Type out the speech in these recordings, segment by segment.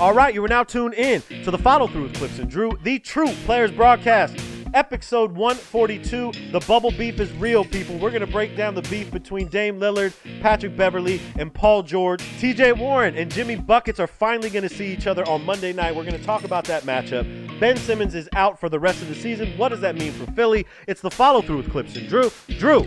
All right, you are now tuned in to the follow through with Clipps and Drew, the True Players Broadcast. Episode 142. The bubble beef is real, people. We're going to break down the beef between Dame Lillard, Patrick Beverly, and Paul George. TJ Warren and Jimmy Buckets are finally going to see each other on Monday night. We're going to talk about that matchup. Ben Simmons is out for the rest of the season. What does that mean for Philly? It's the follow through with Clipps and Drew. Drew,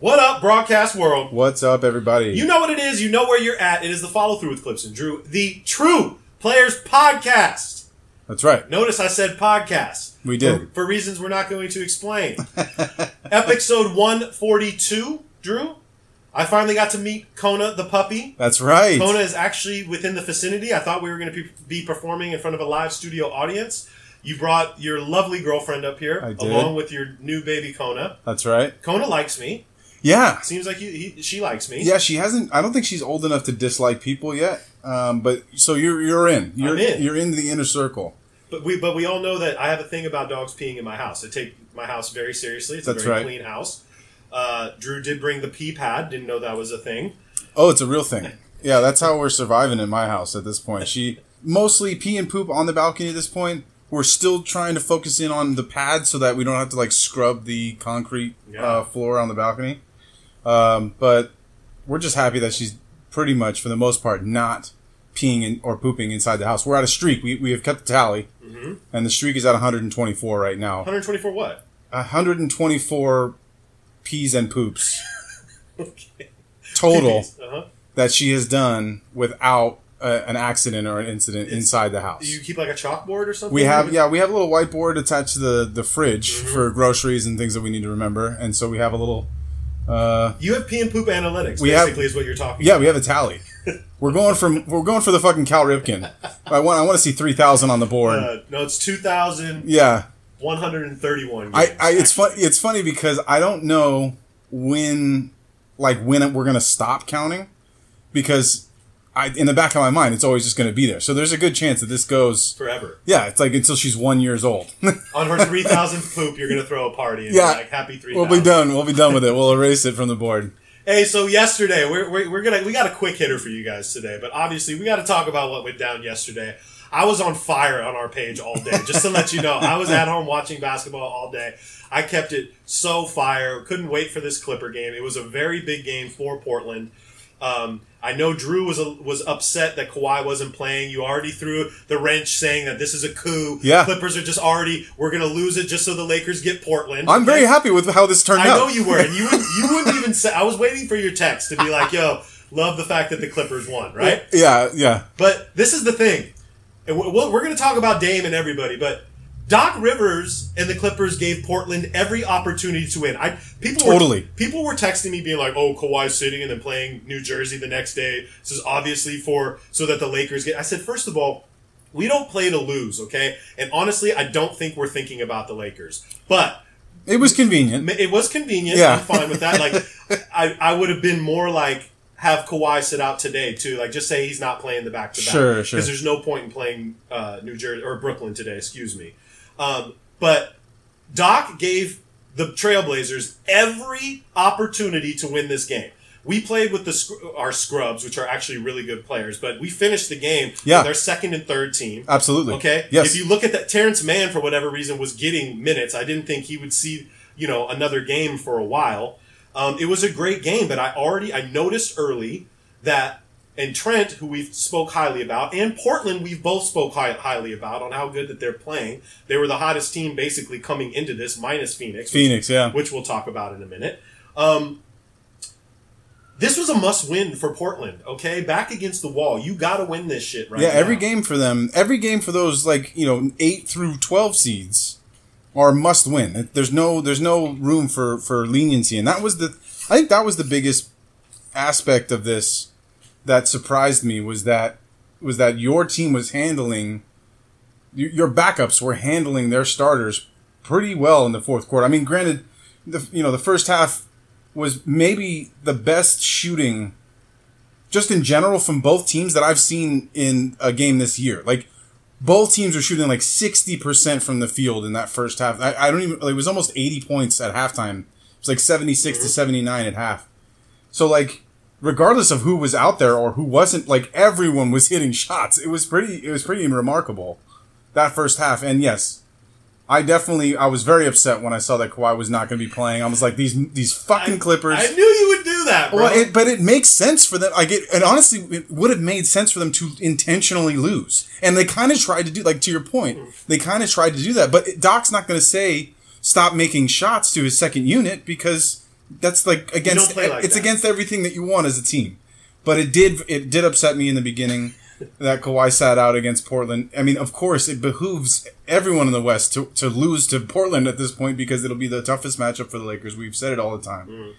What up, broadcast world? What's up, everybody? You know what it is. You know where you're at. It is the follow through with Clipps and Drew, the True Players Podcast. That's right. Notice I said podcast. We did. For, for reasons we're not going to explain. Episode 142, Drew. I finally got to meet Kona the puppy. That's right. Kona is actually within the vicinity. I thought we were going to be performing in front of a live studio audience. You brought your lovely girlfriend up here, along with your new baby Kona. That's right. Kona likes me. Yeah. Seems like he, he, she likes me. Yeah, she hasn't. I don't think she's old enough to dislike people yet. Um, but so you're you're in. You're I'm in. You're in the inner circle. But we but we all know that I have a thing about dogs peeing in my house. I take my house very seriously. It's That's a very right. clean house. Uh, Drew did bring the pee pad. Didn't know that was a thing. Oh, it's a real thing. Yeah, that's how we're surviving in my house at this point. She mostly pee and poop on the balcony at this point. We're still trying to focus in on the pad so that we don't have to like scrub the concrete Yeah. uh, floor on the balcony. Um, but we're just happy that she's pretty much, for the most part, not peeing in, or pooping inside the house. We're at a streak. We, we have kept the tally, Mm-hmm. and the streak is at 124 right now. 124 what? 124 peas and poops Okay. total Uh-huh. that she has done without uh, an accident or an incident inside the house. Do you keep like a chalkboard or something? We have yeah, we have a little whiteboard attached to the the fridge Mm-hmm. for groceries and things that we need to remember, and so we have a little. Uh, You have pee and poop analytics. We have- basically, is what you're talking. yeah, we have a tally. We're going from we're going for the fucking Cal Ripken. I want I want to see three thousand on the board. Uh, no, it's 2,131. yeah, I, I it's fun it's funny because I don't know when like when we're gonna stop counting because I in the back of my mind it's always just gonna be there. So there's a good chance that this goes. forever. Yeah, it's like until she's one years old. On her 3,000th poop, you're going to throw a party and Yeah. like, happy 3,000. we'll be done. We'll be done with it. We'll erase it from the board. Hey, so yesterday we're, we're, we're gonna we got a quick hitter for you guys today, but obviously we got to talk about what went down yesterday. I was on fire on our page all day, just to let you know. I was at home watching basketball all day. I kept it so fire. Couldn't wait for this Clipper game. It was a very big game for Portland. Um, I know Drew was was upset that Kawhi wasn't playing. You already threw the wrench saying that this is a coup. Yeah. Clippers are just already we're gonna lose it just so the Lakers get Portland. I'm very Okay? happy with how this turned I out. I know you were, and you wouldn't, you wouldn't even say. I was waiting for your text to be like, "Yo, love the fact that the Clippers won," right? Yeah, yeah. But this is the thing, and we- we're going to talk about Dame and everybody, but Doc Rivers and the Clippers gave Portland every opportunity to win. I people Totally. were, people were texting me being like, "Oh, Kawhi's sitting and then playing New Jersey the next day. This is obviously for so that the Lakers get." I said, first of all. We don't play to lose, okay? And honestly, I don't think we're thinking about the Lakers. But It was convenient. it was convenient. Yeah. I'm fine with that. Like, I, I would have been more like have Kawhi sit out today too. Like, just say he's not playing the back to back. Sure, sure. Because there's no point in playing uh, New Jersey or Brooklyn today. Excuse me. Um, but Doc gave the Trailblazers every opportunity to win this game. We played with the our scrubs, which are actually really good players, but we finished the game Yeah. with our second and third team. Absolutely. Okay. Yes. If you look at that, Terrence Mann for whatever reason was getting minutes. I didn't think he would see you know another game for a while. Um, it was a great game, but I already I noticed early that and Trent, who we've spoke highly about, and Portland, we've both spoke high, highly about on how good that they're playing. They were the hottest team basically coming into this, minus Phoenix. which- Phoenix, yeah. which we'll talk about in a minute. Um, this was a must win for Portland. Okay, back against the wall. You got to win this shit right Yeah, now. every game for them, every game for those like you know eight through twelve seeds are must win. There's no there's no room for for leniency, and that was the I think that was the biggest aspect of this that surprised me was that was that your team was handling your backups were handling their starters pretty well in the fourth quarter. I mean, granted, the you know the first half was maybe the best shooting, just in general from both teams that I've seen in a game this year. Like both teams were shooting like sixty percent from the field in that first half. I, I don't even. It was almost eighty points at halftime. It was like 76 to seventy nine at half. So like regardless of who was out there or who wasn't, like everyone was hitting shots. It was pretty. It was pretty remarkable that first half. And yes, I definitely I was very upset when I saw that Kawhi was not going to be playing. I was like these these fucking Clippers. I knew you would do that, bro. well, it, but it makes sense for them. Like it, and honestly, it would have made sense for them to intentionally lose. And they kind of tried to do, like to your point, they kind of tried to do that. But Doc's not going to say stop making shots to his second unit because that's like against like it's that. against everything that you want as a team. But it did it did upset me in the beginning that Kawhi sat out against Portland. I mean, of course, it behooves everyone in the West to, to lose to Portland at this point because it'll be the toughest matchup for the Lakers. We've said it all the time. Mm.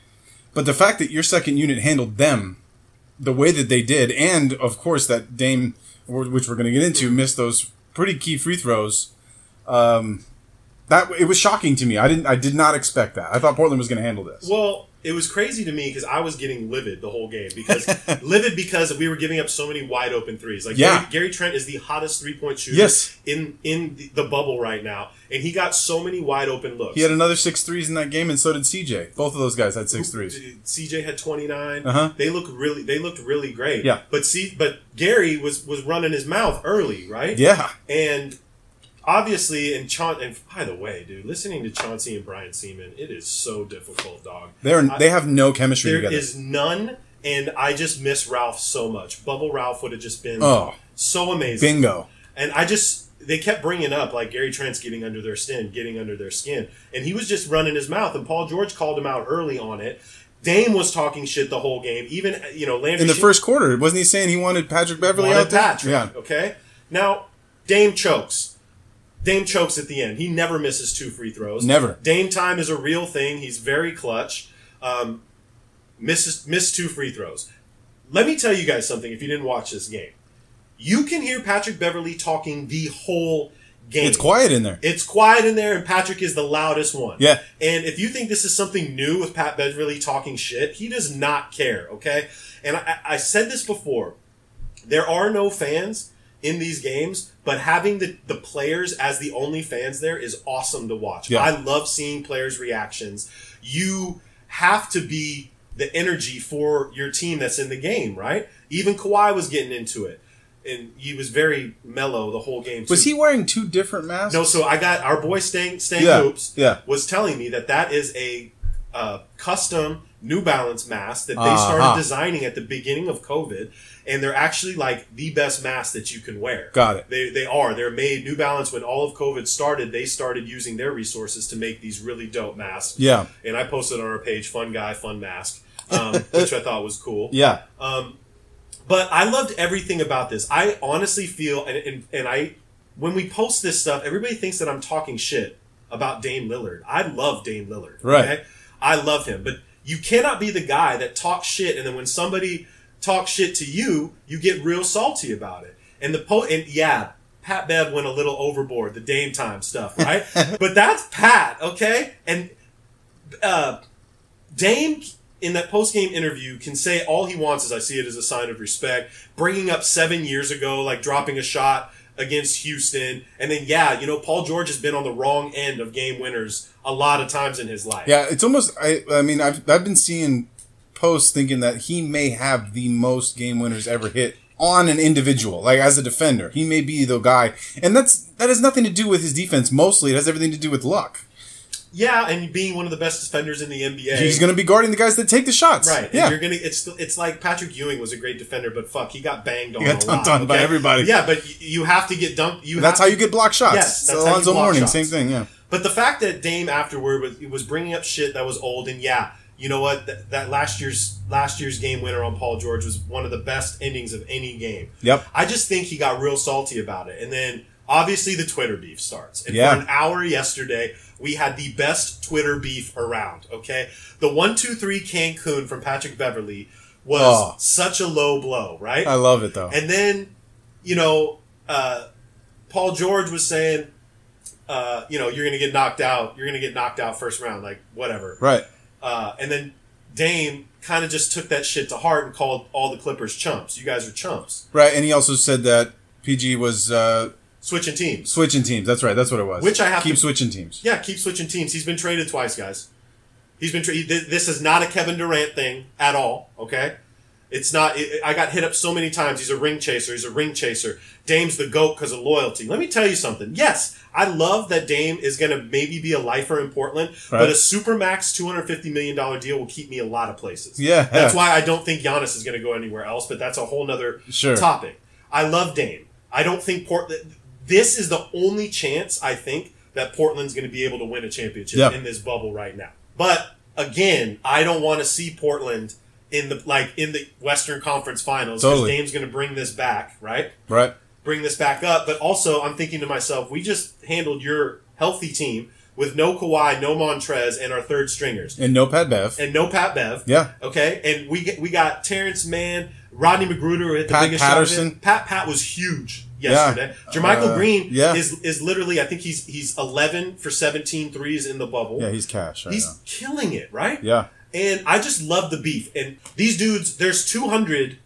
But the fact that your second unit handled them the way that they did, and of course that Dame, which we're going to get into, missed those pretty key free throws. Um, that it was shocking to me. I didn't. I did not expect that. I thought Portland was going to handle this. Well, it was crazy to me because I was getting livid the whole game because livid because we were giving up so many wide open threes. Like Yeah. Gary, Gary Trent is the hottest three point shooter Yes. in in the, bubble right now, and he got so many wide open looks. He had another six threes in that game, and so did CJ. Both of those guys had six threes. CJ had 29. Uh-huh. They look really they looked really great. Yeah. But see but Gary was was running his mouth early, right? Yeah, And obviously and Chaun and by the way, dude, listening to Chauncey and Brian Sieman, it is so difficult, dog. they're I- they have no chemistry There together. is none, and I just miss Ralph so much. Bubble Ralph would have just been Oh. so amazing. Bingo. And I just they kept bringing up like Gary Trent's getting under their skin, getting under their skin, and he was just running his mouth. And Paul George called him out early on it. Dame was talking shit the whole game. Even you know Landry In the Sh- first quarter, wasn't he saying he wanted Patrick Beverly wanted out there? Patrick. Yeah. Okay. Now Dame chokes. Dame chokes at the end. He never misses two free throws. Never. Dame time is a real thing. He's very clutch. Um, misses missed two free throws. Let me tell you guys something. If you didn't watch this game, you can hear Patrick Beverly talking the whole game. It's quiet in there. It's quiet in there, and Patrick is the loudest one. Yeah. And if you think this is something new with Pat Beverly talking shit, he does not care. Okay. And I, I said this before. There are no fans in these games, but having the, the players as the only fans there is awesome to watch. Yeah. I love seeing players' reactions. You have to be the energy for your team that's in the game, right? Even Kawhi was getting into it. And he was very mellow the whole game. Was he wearing two different masks? No, so I got our boy Stan, Stan Yeah, Hoops yeah. was telling me that that is a uh, custom New Balance mask that they Uh-huh. started designing at the beginning of COVID, and they're actually like the best mask that you can wear. Got it. They, they are. They're made New Balance when all of COVID started. They started using their resources to make these really dope masks. Yeah. and I posted on our page, "Fun guy, fun mask," um, which I thought was cool. Yeah. But I loved everything about this. I honestly feel, and, and, and I, when we post this stuff, everybody thinks that I'm talking shit about Dame Lillard. I love Dame Lillard. Right. I love him. But you cannot be the guy that talks shit, and then when somebody talks shit to you, you get real salty about it. And the po, and yeah, Pat Bev went a little overboard, the Dame time stuff, right? but that's Pat, okay? And uh, Dame in that post game interview can say all he wants is I see it as a sign of respect, bringing up seven years ago, like dropping a shot against Houston, and then yeah, you know Paul George has been on the wrong end of game winners a lot of times in his life. Yeah, it's almost. I. I mean, I've I've been seeing posts thinking that he may have the most game winners ever hit on an individual, like as a defender. He may be the guy, and that's that has nothing to do with his defense. Mostly, it has everything to do with luck. Yeah, and being one of the best defenders in the NBA. He's going to be guarding the guys that take the shots. Right. and Yeah. You're gonna. It's it's like Patrick Ewing was a great defender, but fuck, he got banged on. He got a lot, dunked on by everybody. Yeah, but you have to get dunked. You. That's have how to- you get block shots. Yes, that's how you Alonzo block Mourning, shots. same thing. Yeah. But the fact that Dame afterward was, was bringing up shit that was old, and yeah, you know what? That, that last year's last year's game winner on Paul George was one of the best endings of any game. Yep. I just think he got real salty about it, and then obviously the Twitter beef starts. And Yeah. for an hour yesterday, we had the best Twitter beef around. Okay, the one two three Cancun from Patrick Beverly was Oh. such a low blow, right? I love it though. And then, you know, uh, Paul George was saying, uh, you know, you're going to get knocked out. You're going to get knocked out first round, like whatever. Right. Uh, and then Dame kind of just took that shit to heart and called all the Clippers chumps. You guys are chumps. Right. And he also said that PG was uh, Switching teams. switching teams. That's right. That's what it was. Which I have keep to- switching teams. Yeah, keep switching teams. He's been traded twice, guys. He's been traded. This is not a Kevin Durant thing at all. Okay, it's not. It, I got hit up so many times. He's a ring chaser. He's a ring chaser. Dame's the goat because of loyalty. Let me tell you something. Yes, I love that Dame is going to maybe be a lifer in Portland, but Right. a supermax two hundred fifty million dollar deal will keep me a lot of places. Yeah. that's why I don't think Giannis is going to go anywhere else. But that's a whole nother Sure. topic. I love Dame. I don't think Portland. This is the only chance I think that Portland's going to be able to win a championship Yeah. in this bubble right now. But again, I don't want to see Portland in the like in the Western Conference Finals because Totally. Dame's going to bring this back, right? Right. Bring this back up. But also, I'm thinking to myself, we just handled your healthy team with no Kawhi, no Montrez, and our third stringers, And no Pat Bev. and no Pat Bev. Yeah. Okay, and we get, we got Terrence Mann, Rodney McGruder hit the Pat biggest shot Patterson. it. Pat Pat was huge yesterday. JaMychal Uh, Green yeah. is is literally I think he's he's 11 for 17 threes in the bubble. Yeah, he's cash right he's now. killing it, right? Yeah. And I just love the beef. And these dudes, there's 200,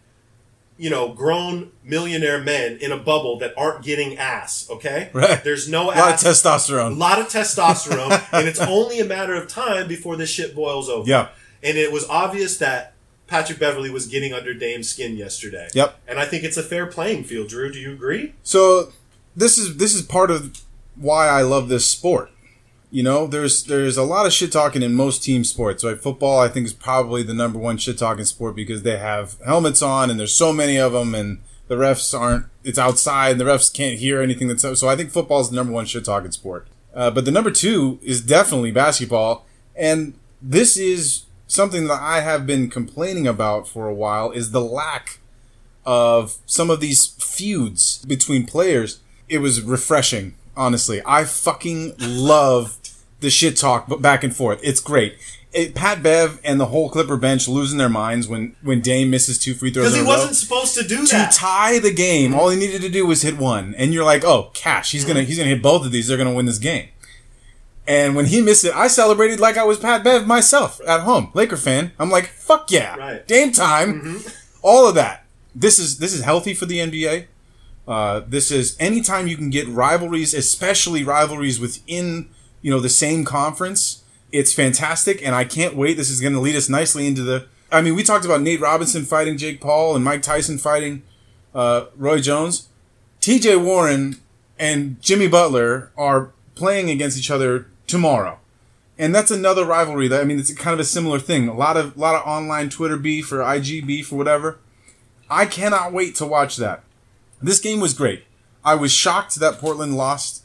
you know, grown millionaire men in a bubble that aren't getting ass. Okay, Right. There's no A lot of ass. a lot of testosterone, and it's only a matter of time before this shit boils over. Yeah. And it was obvious that Patrick Beverly was getting under Dame's skin yesterday. Yep. And I think it's a fair playing field, Drew. Do you agree? So this is this is part of why I love this sport. You know, there's there's a lot of shit talking in most team sports. Right, football I think is probably the number one shit talking sport because they have helmets on and there's so many of them and the refs aren't. It's outside. And the refs can't hear anything that's so. I think football is the number one shit talking sport. Uh, but the number two is definitely basketball, and this is something that I have been complaining about for a while. Is the lack of some of these feuds between players. It was refreshing, honestly. I fucking love the shit talk back and forth. It's great. It, Pat Bev and the whole Clipper bench losing their minds when when Dame misses two free throws Because he row. wasn't supposed to do to that. To tie the game, all he needed to do was hit one, and you're like, "Oh, cash! He's gonna he's gonna hit both of these. They're gonna win this game." And when he missed it, I celebrated like I was Pat Bev myself at home, Laker fan. I'm like, "Fuck yeah, Right. game time!" All of that. This is this is healthy for the NBA. Uh, this is anytime you can get rivalries, especially rivalries within you know the same conference. It's fantastic, and I can't wait. This is going to lead us nicely into the. I mean, we talked about Nate Robinson fighting Jake Paul and Mike Tyson fighting uh, Roy Jones. T.J. Warren and Jimmy Butler are playing against each other tomorrow, and that's another rivalry. That I mean, it's kind of a similar thing. A lot of a lot of online Twitter beef or IG beef or whatever. I cannot wait to watch that. This game was great. I was shocked that Portland lost.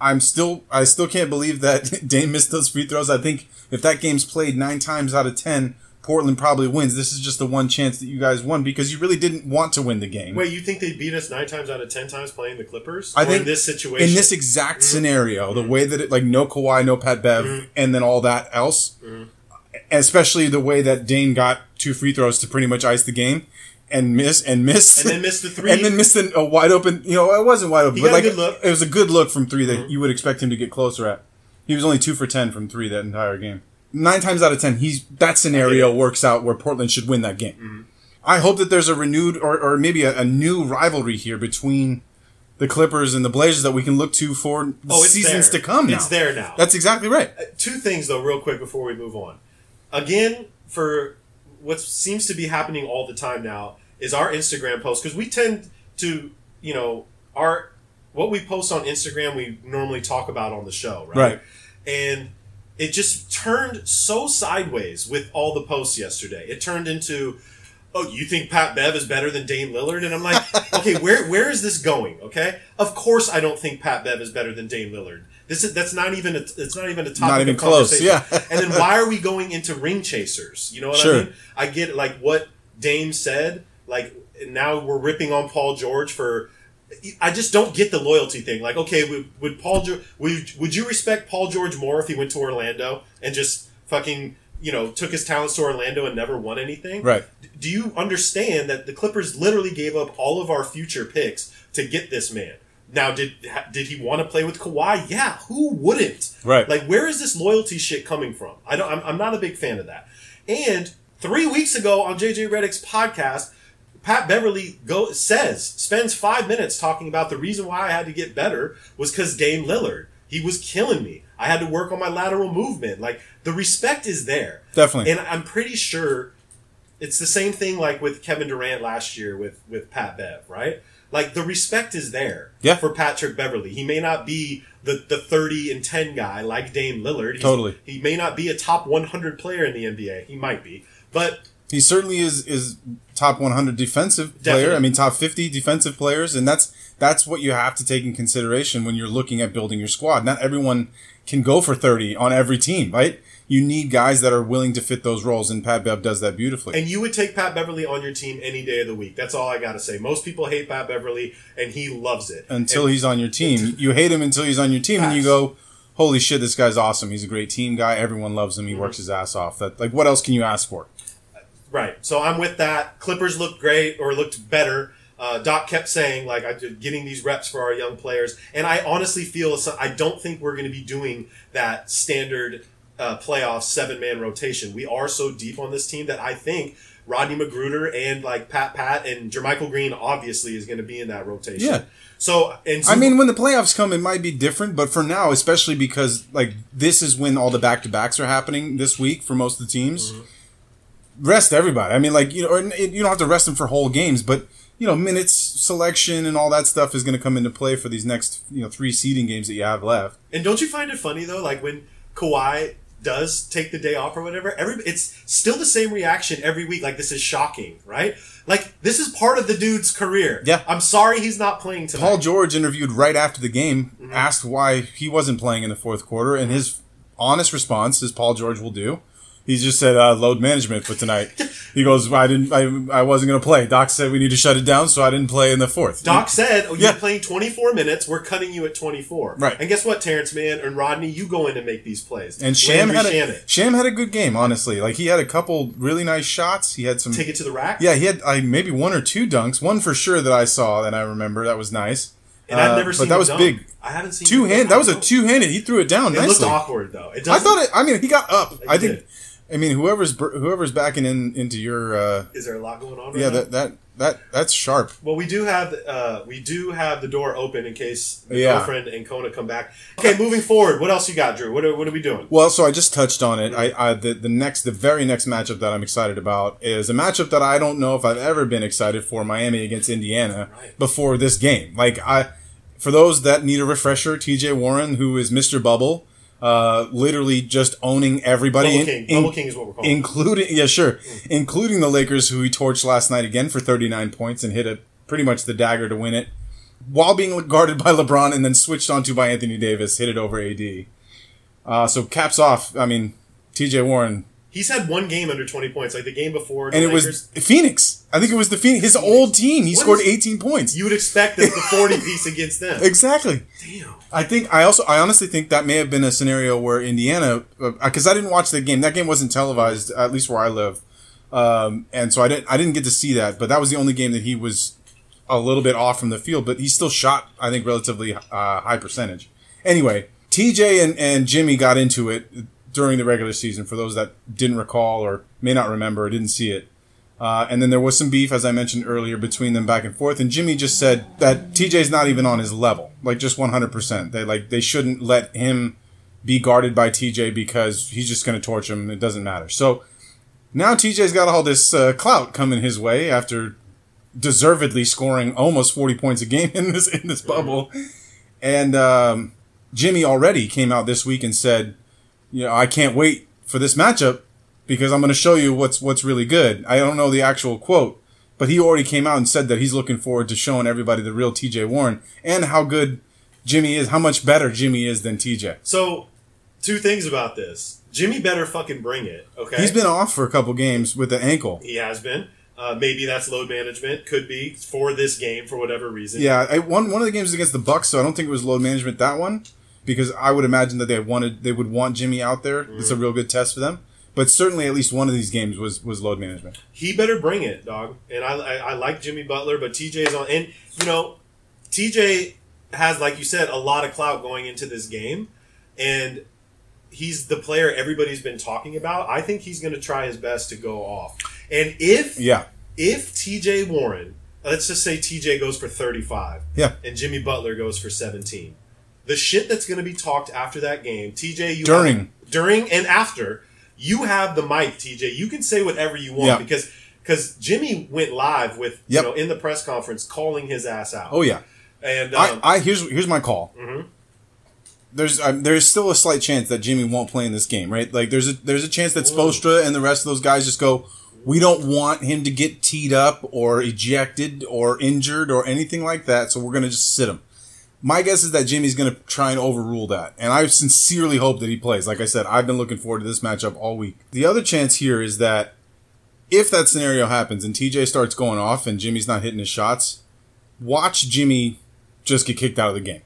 I'm still, I still can't believe that Dame missed those free throws. I think if that game's played nine times out of ten, Portland probably wins. This is just the one chance that you guys won because you really didn't want to win the game. Wait, you think they beat us nine times out of ten times playing the Clippers? I Or think in this situation, in this exact mm-hmm. scenario, the mm-hmm. way that it like no Kawhi, no Pat Bev, mm-hmm. and then all that else, especially the way that Dame got two free throws to pretty much ice the game and miss and miss And then missed the three. and then missed an, a wide open. You know, it wasn't wide open, He but like it was a good look from three that you would expect him to get closer at. He was only two for ten from three that entire game. Nine times out of ten, he's that scenario works out where Portland should win that game. Mm-hmm. I hope that there's a renewed or, or maybe a, a new rivalry here between the Clippers and the Blazers that we can look to for Oh, seasons there. to come. Now. It's there now. That's exactly right. two things though, real quick before we move on. Again, for what seems to be happening all the time now is our Instagram post because we tend to, you know, our what we post on Instagram we normally talk about on the show, right? Right. And it just turned so sideways with all the posts yesterday. It turned into, oh, you think Pat Bev is better than Dame Lillard? And I'm like, okay, where where is this going? Okay, of course I don't think Pat Bev is better than Dame Lillard. This is that's not even a, it's not even a topic. Not even of close, conversation. yeah. and then why are we going into ring chasers? You know what Sure. I mean? I get like what Dame said. Like now we're ripping on Paul George for. I just don't get the loyalty thing. Like, okay, would, would Paul George would, would you respect Paul George more if he went to Orlando and just fucking you know took his talents to Orlando and never won anything? Right. Do you understand that the Clippers literally gave up all of our future picks to get this man? Now, did did he want to play with Kawhi? Yeah, who wouldn't? Right. Like, where is this loyalty shit coming from? I don't. I'm, I'm not a big fan of that. And three weeks ago on JJ Redick's podcast, Pat Beverly go says spends five minutes talking about the reason why I had to get better was because Dame Lillard. He was killing me. I had to work on my lateral movement. Like the respect is there. Definitely. And I'm pretty sure it's the same thing like with Kevin Durant last year with with Pat Bev, right? Like the respect is there Yeah. for Patrick Beverly. He may not be the, the 30 and 10 guy like Dame Lillard. He's- Totally. He may not be a top 100 player in the NBA. He might be. But He certainly is is top 100 defensive player. Definitely. I mean, top 50 defensive players, and that's that's what you have to take in consideration when you're looking at building your squad. Not everyone can go for 30 on every team, right? You need guys that are willing to fit those roles, and Pat Bev does that beautifully. and you would take Pat Beverly on your team any day of the week. That's all I got to say. Most people hate Pat Beverly, and he loves it. until And- he's on your team, you hate him until he's on your team, and you go, "Holy shit, this guy's awesome! He's a great team guy. Everyone loves him. He mm-hmm. works his ass off. That like, what else can you ask for?" Right. So I'm with that. Clippers looked great or looked better. Uh, Doc kept saying like I'm getting these reps for our young players, and I honestly feel so- I don't think we're going to be doing that standard uh, playoff seven man rotation. We are so deep on this team that I think Rodney McGruder and like Pat Pat and JaMychal Green obviously is going to be in that rotation. Yeah. So and I mean, when the playoffs come, it might be different, but for now, especially because like this is when all the back to backs are happening this week for most of the teams. Rest everybody. I mean, like you know, or you don't have to rest them for whole games, but you know, minutes selection and all that stuff is going to come into play for these next you know three seeding games that you have left. And don't you find it funny though, like when Kawhi does take the day off or whatever, every it's still the same reaction every week. Like this is shocking, right? Like this is part of the dude's career. Yeah. I'm sorry he's not playing tonight. Paul George interviewed right after the game, Mm-hmm. asked why he wasn't playing in the fourth quarter, and his honest response, as Paul George will do, he just said uh, load management for tonight. he goes, I didn't, I, I wasn't going to play. Doc said we need to shut it down, so I didn't play in the fourth. Doc said, "Oh, you're Yeah. playing 24 minutes. We're cutting you at 24." Right. And guess what, Terrence Mann and Rodney, you go in and make these plays. and Sham had a, Shannon, Sham had a good game, honestly. Like he had a couple really nice shots. He had some, take it to the rack. yeah, he had uh, maybe one or two dunks. One for sure that I saw that I remember that was nice. And I've Uh, never but seen. that was dunk. big. I haven't seen Two hand. That was a two handed. He threw it down It looked awkward though. It I thought it. I mean, he got up. I did. think. I mean, whoever's whoever's backing in into your. Uh, Is there a lot going on? Right yeah, now? that that that that's sharp. Well, we do have uh, we do have the door open in case the Yeah. girlfriend and Kona come back. Okay, moving forward, what else you got, Drew? What are, what are we doing? Well, so I just touched on it. I, I the, the next, the very next matchup that I'm excited about is a matchup that I don't know if I've ever been excited for. Miami against Indiana Right. before this game. Like I, for those that need a refresher, T.J. Warren, who is Mr. Bubble, uh, literally just owning everybody, Bubble in- King. in- Bubble King is what we're calling. including yeah, sure, including the Lakers, who he torched last night again for 39 points and hit a pretty much the dagger to win it, while being guarded by LeBron and then switched onto by Anthony Davis, hit it over AD. Uh, so caps off. I mean, T.J. Warren, He's had one game under twenty points, like the game before. The and it Lakers. was Phoenix. I think it was the Phoenix, his old team. He What scored is- 18 points. you would expect that the forty piece against them. exactly. Damn. I think I also I honestly think that may have been a scenario where Indiana because I didn't watch the game. That game wasn't televised at least where I live, um, and so I didn't I didn't get to see that. But that was the only game that he was a little bit off from the field. But he still shot I think relatively uh, high percentage. Anyway, TJ and, and Jimmy got into it during the regular season. For those that didn't recall or may not remember or didn't see it. Uh, and then there was some beef, as I mentioned earlier, between them back and forth. And Jimmy just said that TJ's not even on his level, like just 100%. They like they shouldn't let him be guarded by TJ because he's just going to torch him. It doesn't matter. So now TJ's got all this uh, clout coming his way after deservedly scoring almost 40 points a game in this in this bubble. And um, Jimmy already came out this week and said, you know, I can't wait for this matchup because I'm going to show you what's what's really good. I don't know the actual quote, but he already came out and said that he's looking forward to showing everybody the real TJ Warren and how good Jimmy is, how much better Jimmy is than TJ. So, two things about this. Jimmy better fucking bring it. Okay. He's been off for a couple games with the ankle. He has been. Uh, maybe that's load management. Could be for this game for whatever reason. Yeah, I, one one of the games against the Bucks, so I don't think it was load management that one because I would imagine that they wanted they would want Jimmy out there. It's a real good test for them. But certainly, at least one of these games was was load management. he better bring it, dog. And I, I, I like Jimmy Butler, but TJ's on. And you know, TJ has, like you said, a lot of clout going into this game, and he's the player everybody's been talking about. I think he's going to try his best to go off. And if Yeah. if TJ Warren, let's just say TJ goes for 35 Yeah. and Jimmy Butler goes for 17. The shit that's going to be talked after that game, TJ, you During. have, during and after, you have the mic, TJ. You can say whatever you want because because Jimmy went live with Yep. you know in the press conference calling his ass out. Oh yeah. and um, I, I here's here's my call. Mhm. There's um, there's still a slight chance that Jimmy won't play in this game, right? Like there's a there's a chance that Spoelstra and the rest of those guys just go. We don't want him to get teed up or ejected or injured or anything like that, so we're gonna just sit him. My guess is that Jimmy's gonna try and overrule that, and I sincerely hope that he plays. Like I said, I've been looking forward to this matchup all week. The other chance here is that if that scenario happens and TJ starts going off and Jimmy's not hitting his shots, watch Jimmy just get kicked out of the game.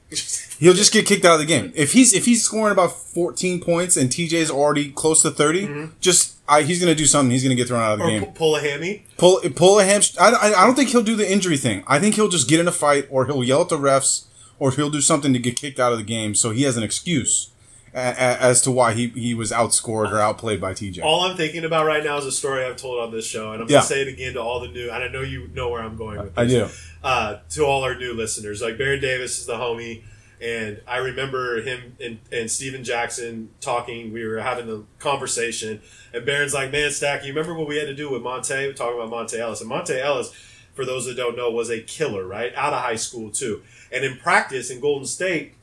He'll just get kicked out of the game. If he's if he's scoring about 14 points and TJ's already close to 30, mm-hmm. just I, he's gonna do something. He's gonna get thrown out of the or game. pull a hammy. Pull pull a hamstring. I, I don't think he'll do the injury thing. I think he'll just get in a fight, or he'll yell at the refs, or he'll do something to get kicked out of the game, so he has an excuse as to why he, he was outscored or outplayed by TJ. All I'm thinking about right now is a story I've told on this show, and I'm Yeah. gonna say it again to all the new. And I know you know where I'm going with this. I do. uh, to all our new listeners. Like Baron Davis is the homie, and I remember him and, and Stephen Jackson talking. We were having a conversation, and Baron's like, "Man, Stack, you remember what we had to do with Monta? We're talking about Monta Ellis, and Monta Ellis." For those that don't know, was a killer, right? Out of high school too, and in practice in Golden State,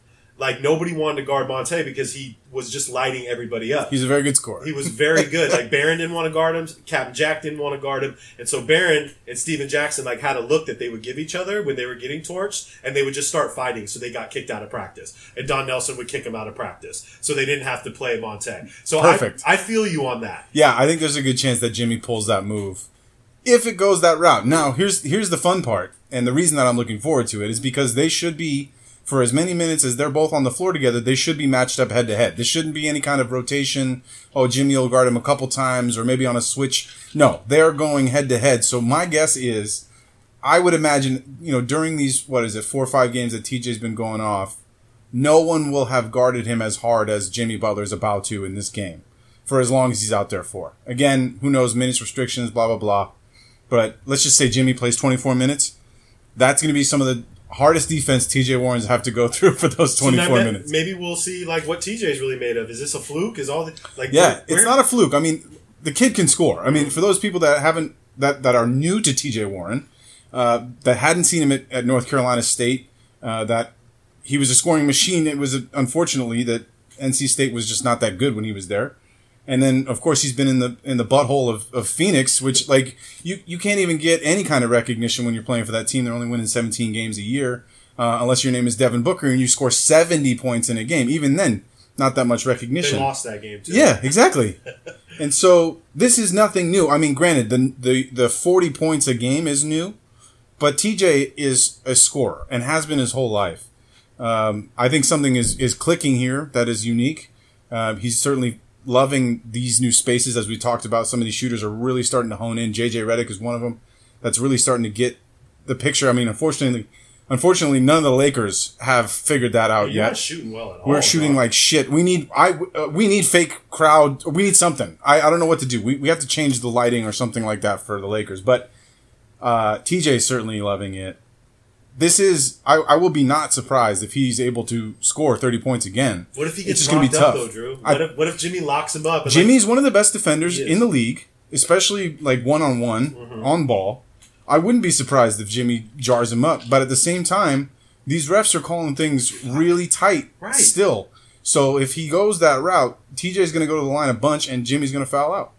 like nobody wanted to guard Monta because he was just lighting everybody up. He's a very good scorer. He was very good. Like Baron didn't want to guard him. Captain Jack didn't want to guard him, and so Baron and Stephen Jackson like had a look that they would give each other when they were getting torched, and they would just start fighting. So they got kicked out of practice, and Don Nelson would kick him out of practice, so they didn't have to play Monta. So Perfect. I, I feel you on that. Yeah, I think there's a good chance that Jimmy pulls that move if it goes that route. Now, here's here's the fun part, and the reason that I'm looking forward to it is because they should be for as many minutes as they're both on the floor together. They should be matched up head to head. This shouldn't be any kind of rotation. Oh, Jimmy will guard him a couple times, or maybe on a switch. No, they are going head to head. So my guess is, I would imagine, you know, during these what is it, four or five games that TJ's been going off, no one will have guarded him as hard as Jimmy Butler is about to in this game for as long as he's out there for. Again, who knows, minutes restrictions, blah, blah, blah. But let's just say Jimmy plays 24 minutes. That's going to be some of the hardest defense TJ Warrens have to go through for those 24 ma- minutes. Maybe we'll see like what TJ's really made of. Is this a fluke? Is all the like? Yeah, where- it's where- not a fluke. I mean, the kid can score. I mean, for those people that haven't, that, that are new to TJ Warren, uh, that hadn't seen him at, at North Carolina State, uh, that he was a scoring machine. It was, unfortunately, that NC State was just not that good when he was there. And then, of course, he's been in the in the butthole of, of Phoenix, which like you you can't even get any kind of recognition when you're playing for that team. They're only winning 17 games a year, uh, unless your name is Devin Booker and you score 70 points in a game. Even then, not that much recognition. they lost that game too. Yeah, exactly. and so this is nothing new. I mean, granted, the the the forty points a game is new, but TJ is a scorer and has been his whole life. Um, I think something is is clicking here that is unique. Uh, he's certainly loving these new spaces, as we talked about. Some of these shooters are really starting to hone in. JJ Redick is one of them that's really starting to get the picture. I mean, unfortunately, unfortunately, none of the Lakers have figured that out You're yet. not shooting well at all. We're shooting like shit. We need I uh, we need fake crowd. We need something. I, I don't know what to do. We, we have to change the lighting or something like that for the Lakers. But uh, TJ's certainly loving it. This is I, I will be not surprised if he's able to score thirty points again. What if he It's gets just gonna be up tough. though, Drew? I- What if what if Jimmy locks him up? and, like, Jimmy's one of the best defenders in the league, especially like one on one on ball. I wouldn't be surprised if Jimmy jars him up, but at the same time, these refs are calling things really tight Right. still. So if he goes that route, TJ's going to go to the line a bunch, and Jimmy's going to foul out.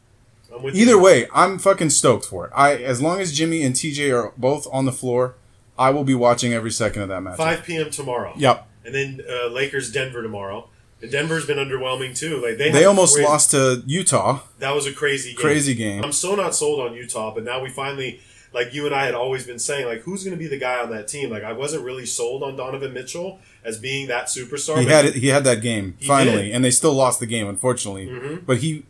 I'm with Either you. way, I'm fucking stoked for it. I as long as Jimmy and TJ are both on the floor, I will be watching every second of that match. 5 p.m. tomorrow. Yep. And then uh, Lakers Denver tomorrow. And Denver's been underwhelming too. Like they They almost crazy- lost to Utah. That was a crazy game. Crazy game. I'm so not sold on Utah, but now we finally like you and I had always been saying like who's going to be the guy on that team? Like I wasn't really sold on Donovan Mitchell as being that superstar. He had it. He had that game finally, did. Mm-hmm. and they still lost the game, unfortunately. But he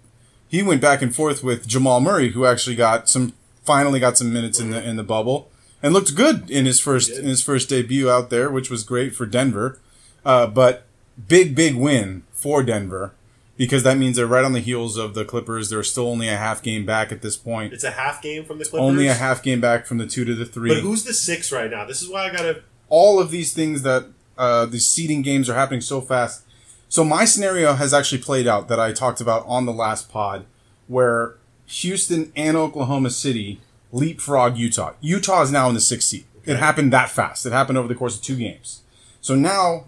he went back and forth with Jamal Murray, who actually got some finally got some minutes in the in the bubble. And looked good in his first in his first debut out there, which was great for Denver. Uh, but big big win for Denver because that means they're right on the heels of the Clippers. They're still only a half game back at this point. It's a half game from the Clippers. Only a half game back from the two to the three. But who's the six right now? This is why I gotta. all of these things that uh, these seeding games are happening so fast. So my scenario has actually played out that I talked about on the last pod, where Houston and Oklahoma City leapfrog Utah. Utah is now in the sixth seed. It happened that fast. It happened over the course of two games. So now,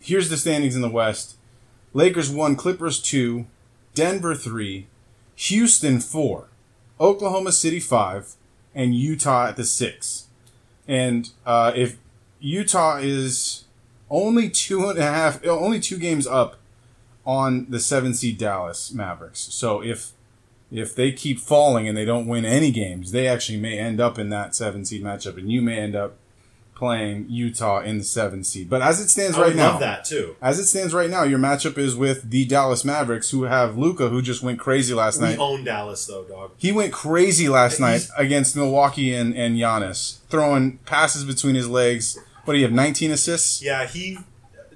here's the standings in the West: Lakers one, Clippers two, Denver three, Houston four, Oklahoma City five, and Utah at the six. And uh, if Utah is only two and a half, only two games up on the seven seed Dallas Mavericks. So if if they keep falling and they don't win any games, they actually may end up in that seven seed matchup, and you may end up playing Utah in the seven seed. But as it stands I right now, love that too. as it stands right now, your matchup is with the Dallas Mavericks, who have Luka, who just went crazy last We night. own Dallas though, dog. He went crazy last night against Milwaukee and, and Giannis, throwing passes between his legs. What do you have, 19 assists? Yeah, he,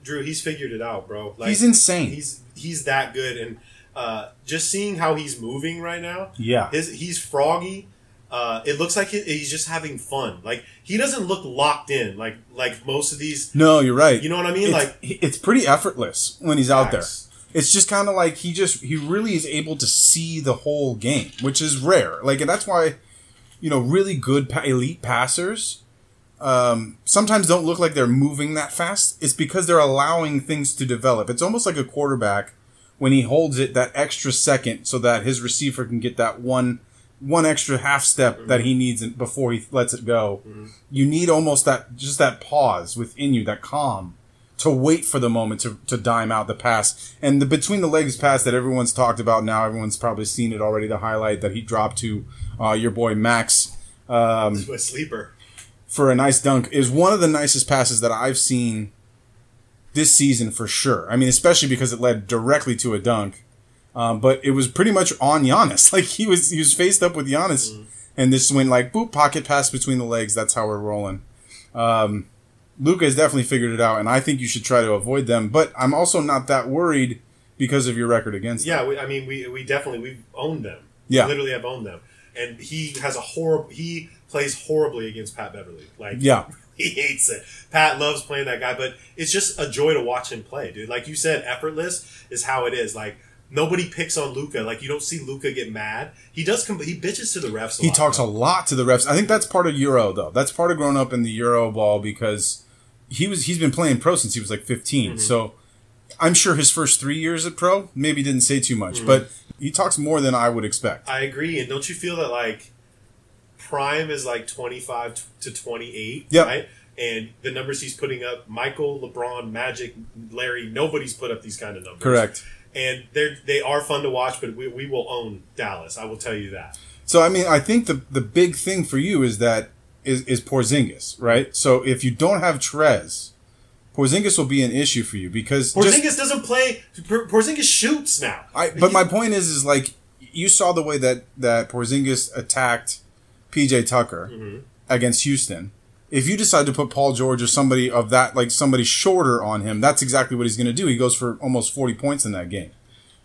Drew, he's figured it out, bro. Like, He's insane. He's he's that good, and uh, just seeing how he's moving right now. Yeah. his he's froggy. Uh, it looks like he, he's just having fun. Like he doesn't look locked in. Like like most of these. No, you're right. You know what I mean? It's, Like it's pretty effortless when he's out there. It's just kind of like he just he really is able to see the whole game, which is rare. Like and that's why you know really good pa- elite passers um, sometimes don't look like they're moving that fast. It's because they're allowing things to develop. It's almost like a quarterback when he holds it that extra second so that his receiver can get that one one extra half step that he needs before he lets it go. You need almost that just that pause within you, that calm to wait for the moment to, to dime out the pass. And the between the legs pass that everyone's talked about now, everyone's probably seen it already. The highlight that he dropped to uh, your boy Max um, a sleeper. for a nice dunk is one of the nicest passes that I've seen this season for sure. I mean, especially because it led directly to a dunk. Um, but it was pretty much on Giannis. Like he was he was faced up with Giannis, and this went like boop pocket pass between the legs. That's how we're rolling. Um, Luka has definitely figured it out, and I think you should try to avoid them. But I'm also not that worried because of your record against them. Yeah, we, I mean, we we definitely we've owned them. Yeah. We literally have owned them, and he has a horrible. He plays horribly against Pat Beverly. Like, Yeah. He hates it. Pat loves playing that guy, but it's just a joy to watch him play, dude. Like you said, effortless is how it is. Like nobody picks on Luka. Like you don't see Luka get mad. He does. Com- he bitches to the refs. A He lot, talks a lot to the refs. I think that's part of Euro though. That's part of growing up in the Euro ball because he was he's been playing pro since he was like 15. Mm-hmm. So I'm sure his first 3 years at pro maybe didn't say too much, Mm-hmm. but he talks more than I would expect. I agree, and don't you feel that like prime is like twenty five to twenty eight, Yep. right? And the numbers he's putting up, Michael, LeBron, Magic, Larry, nobody's put up these kind of numbers. Correct. And they're they are fun to watch, but we, we will own Dallas. I will tell you that. So I mean, I think the the big thing for you is that is is Porzingis, right? So if you don't have Trez, Porzingis will be an issue for you because just- Porzingis doesn't play. Porzingis shoots now. I, but my point is, is like you saw the way that that Porzingis attacked PJ Tucker mm-hmm. against Houston. If you decide to put Paul George or somebody of that, like somebody shorter on him, that's exactly what he's going to do. He goes for almost forty points in that game.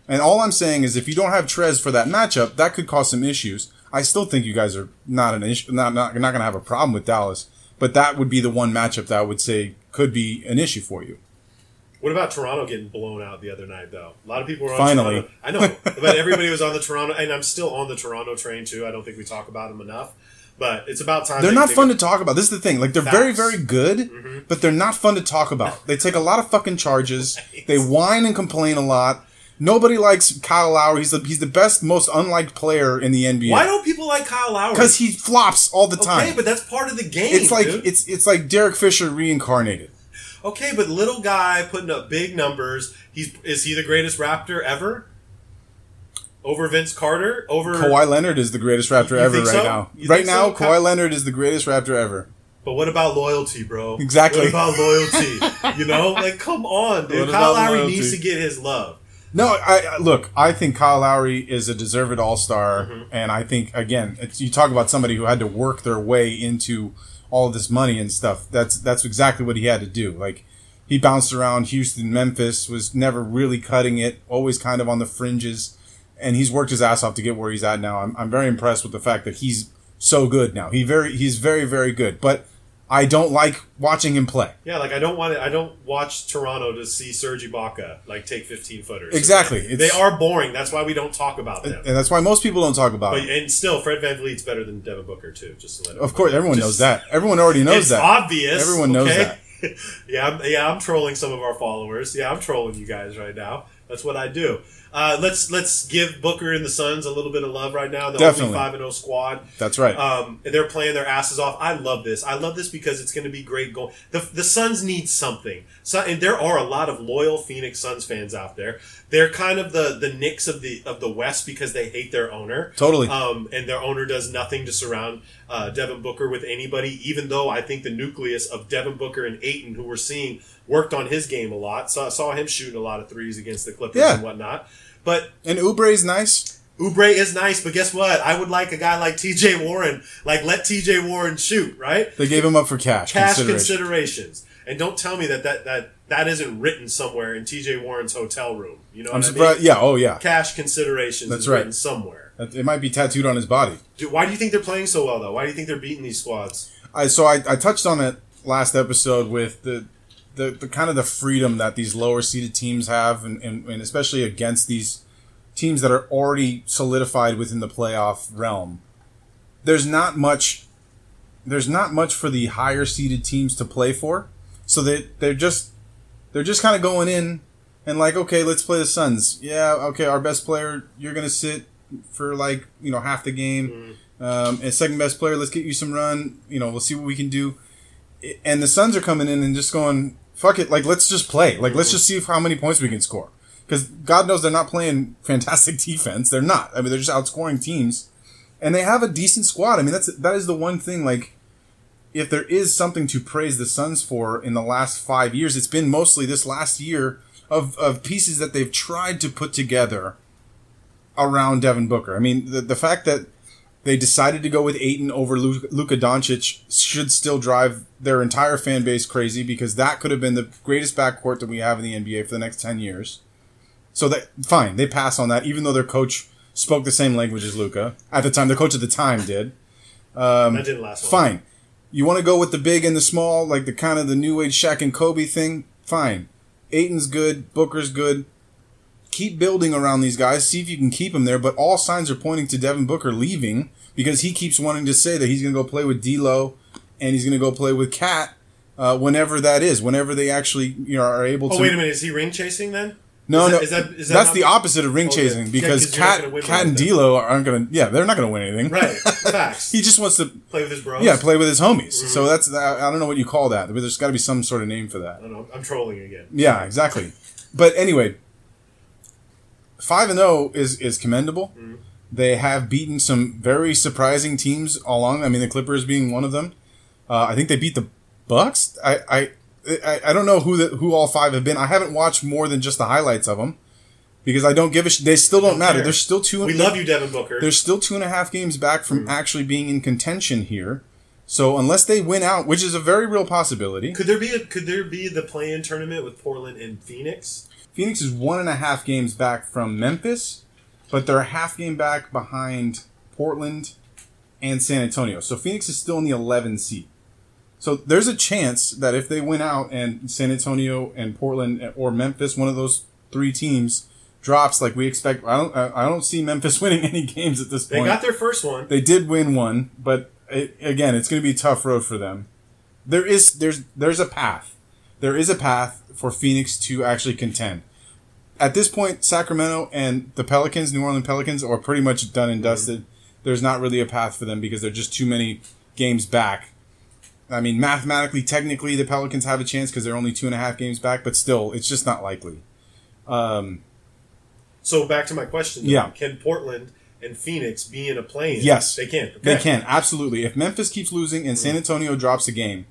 And all I'm saying is, if you don't have Trez for that matchup, that could cause some issues. I still think you guys are not an issue, not not, not going to have a problem with Dallas, but that would be the one matchup that I would say could be an issue for you. What about Toronto getting blown out the other night, though? A lot of people were on Finally. Toronto. I know, but everybody was on the Toronto, and I'm still on the Toronto train too. I don't think we talk about them enough, but it's about time. They're not fun to talk about. This is the thing. Like they're very, Facts. very good, mm-hmm. but they're not fun to talk about. They take a lot of fucking charges. They whine and complain a lot. Nobody likes Kyle Lowry. He's the he's the best, most unliked player in the NBA. Why don't people like Kyle Lowry? Because he flops all the time. Okay, but that's part of the game. it's like dude. it's it's like Derek Fisher reincarnated. Okay, but little guy putting up big numbers. He's is he the greatest Raptor ever? Over Vince Carter? Over Kawhi Leonard is the greatest Raptor You ever think right so? now. You Right think now, so? Kawhi Leonard is the greatest Raptor ever. But what about loyalty, bro? Exactly. What about loyalty? you know, like come on, dude. What Kyle about Lowry loyalty? needs to get his love. No, I I- look. I think Kyle Lowry is a deserved All Star, Mm-hmm. and I think again, it's, you talk about somebody who had to work their way into all this money and stuff. That's that's exactly what he had to do. Like he bounced around Houston, Memphis, was never really cutting it, always kind of on the fringes, and he's worked his ass off to get where he's at now. I'm I'm very impressed with the fact that he's so good now. He very he's very very good, but I don't like watching him play. Yeah, like I don't want to. I don't watch Toronto to see Serge Ibaka like take fifteen footers. Exactly. they are boring. That's why we don't talk about them. And that's why most people don't talk about But it. and still, Fred VanVleet's better than Devin Booker too. Just to let Of course, everyone Just- knows that. Everyone already knows it's that. obvious. Everyone knows okay? that. yeah, I'm, yeah, I'm trolling some of our followers. Yeah, I'm trolling you guys right now. That's what I do. Uh, let's let's give Booker and the Suns a little bit of love right now. The Definitely. only five and zero squad. That's right. Um, they're playing their asses off. I love this. I love this because it's going to be great going. The the Suns need something. So, and there are a lot of loyal Phoenix Suns fans out there. They're kind of the the Knicks of the of the West because they hate their owner. Totally. Um, and their owner does nothing to surround uh, Devin Booker with anybody. Even though I think the nucleus of Devin Booker and Ayton, who we're seeing, worked on his game a lot. Saw saw him shooting a lot of threes against the Clippers Yeah. and whatnot. But and Oubre is nice. Oubre is nice, but guess what? I would like a guy like T.J. Warren. Like let T.J. Warren shoot, right? They gave him up for cash. Cash consideration. considerations, and don't tell me that that that that isn't written somewhere in T.J. Warren's hotel room. You know, I'm what I surprised. mean? Yeah. Oh yeah. Cash considerations. That's is right. Written somewhere. It might be tattooed on his body. Dude, why do you think they're playing so well though? Why do you think they're beating these squads? I so I, I touched on it last episode with the, the the kind of the freedom that these lower seeded teams have, and, and, and especially against these teams that are already solidified within the playoff realm. There's not much. There's not much for the higher seeded teams to play for, so they they're just they're just kind of going in and like okay, let's play the Suns. Yeah, okay, our best player, you're gonna sit for like you know half the game. Um, and second best player, let's get you some run. You know, we'll see what we can do. And the Suns are coming in and just going, fuck it, like let's just play. Like let's mm-hmm. just see how many points we can score. Because God knows they're not playing fantastic defense. They're not. I mean, they're just outscoring teams, and they have a decent squad. I mean, that's that is the one thing. Like, if there is something to praise the Suns for in the last five years, it's been mostly this last year of of pieces that they've tried to put together around Devin Booker. I mean, the the fact that they decided to go with Ayton over Lu- Luka Doncic should still drive their entire fan base crazy because that could have been the greatest backcourt that we have in the NBA for the next 10 years. So that fine, they pass on that even though their coach spoke the same language as Luka. At the time, the coach at the time did. Um, that didn't last long. Fine. You want to go with the big and the small, like the kind of the new age Shaq and Kobe thing? Fine. Ayton's good, Booker's good. Keep building around these guys. See if you can keep them there. But all signs are pointing to Devin Booker leaving because he keeps wanting to say that he's going to go play with D'Lo and he's going to go play with Cat uh, whenever that is. Whenever they actually you know are able Oh to. wait a minute, is he ring chasing then? No, Is no, that- is that- is that that's the opposite of ring Okay. chasing Yeah, because 'cause Cat, gonna Cat and. D'Lo aren't going to. Yeah, they're not going to win anything. Right, facts. he just wants to Play with his bros. yeah, play with his homies. Mm-hmm. So that's I I don't know what you call that, but there's got to be some sort of name for that. I don't know. I'm trolling again. Yeah, exactly. But anyway, five and zero is is commendable. Mm-hmm. They have beaten some very surprising teams along. I mean, the Clippers being one of them. Uh, I think they beat the Bucks. I I, I, I don't know who the, who all five have been. I haven't watched more than just the highlights of them because I don't give a. Sh- they still don't, Don't matter. care. They're still two. We love you, Devin Booker. They're still two and a half games back from Mm-hmm. actually being in contention here. So unless they win out, which is a very real possibility, Could there be a could there be the play-in tournament with Portland and Phoenix? Phoenix is one and a half games back from Memphis, but they're a half game back behind Portland and San Antonio. So Phoenix is still in the 11 seat. So there's a chance that if they win out and San Antonio and Portland or Memphis, one of those three teams drops like we expect, I don't, I I don't see Memphis winning any games at this point. They got their first one. They did win one, but it, again, it's going to be a tough road for them. There is there's there's a path. There is a path for Phoenix to actually contend. At this point, Sacramento and the Pelicans, New Orleans Pelicans, are pretty much done and dusted. There's not really a path for them because they're just too many games back. I mean, mathematically, technically, the Pelicans have a chance because they're only two and a half games back, but still, it's just not likely. Um, So back to my question. though. Yeah. Can Portland and Phoenix be in a play-in? Yes. they can. They can absolutely. If Memphis keeps losing and San Antonio drops a game,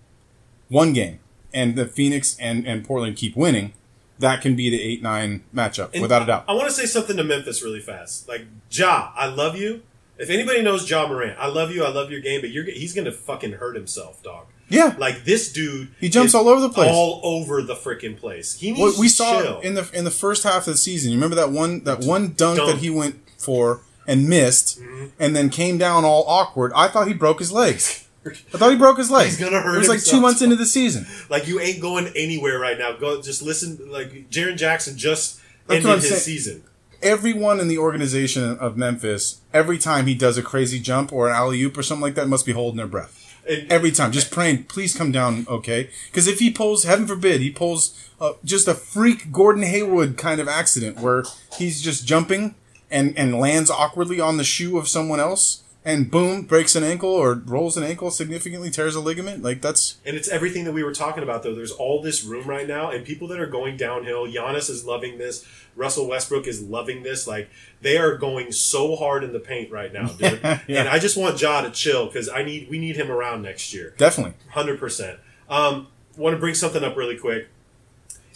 one game, and the Phoenix and, and Portland keep winning, that can be the eight nine matchup And without a doubt. I want to say something to Memphis really fast. Like Ja, I love you, If anybody knows Ja Morant, I love you, I love your game, but you're he's gonna fucking hurt himself, dog. Yeah. Like this dude, He jumps all over the place. all over the freaking place. He needs What we to saw chill. in the in the first half of the season. You remember that one that one dunk, Dunk. that he went for and missed, Mm-hmm. and then came down all awkward. I thought he broke his legs. I thought he broke his leg. He's gonna hurt It was like two months into the season. Like you ain't going anywhere right now. Go just listen. Like Jaren Jackson just That's ended his saying. season. Everyone in the organization of Memphis, every time he does a crazy jump or an alley oop or something like that, must be holding their breath. And Every time, just praying, please come down, okay? Because if he pulls, heaven forbid, he pulls uh, just a freak Gordon Hayward kind of accident where he's just jumping and, and lands awkwardly on the shoe of someone else, and boom, breaks an ankle or rolls an ankle significantly, tears a ligament. Like that's And it's everything that we were talking about, though. There's all this room right now, and people that are going downhill. Giannis is loving this. Russell Westbrook is loving this. Like they are going so hard in the paint right now, dude. And I just want Ja to chill because I need we need him around next year, definitely hundred percent. Um, want to bring something up really quick.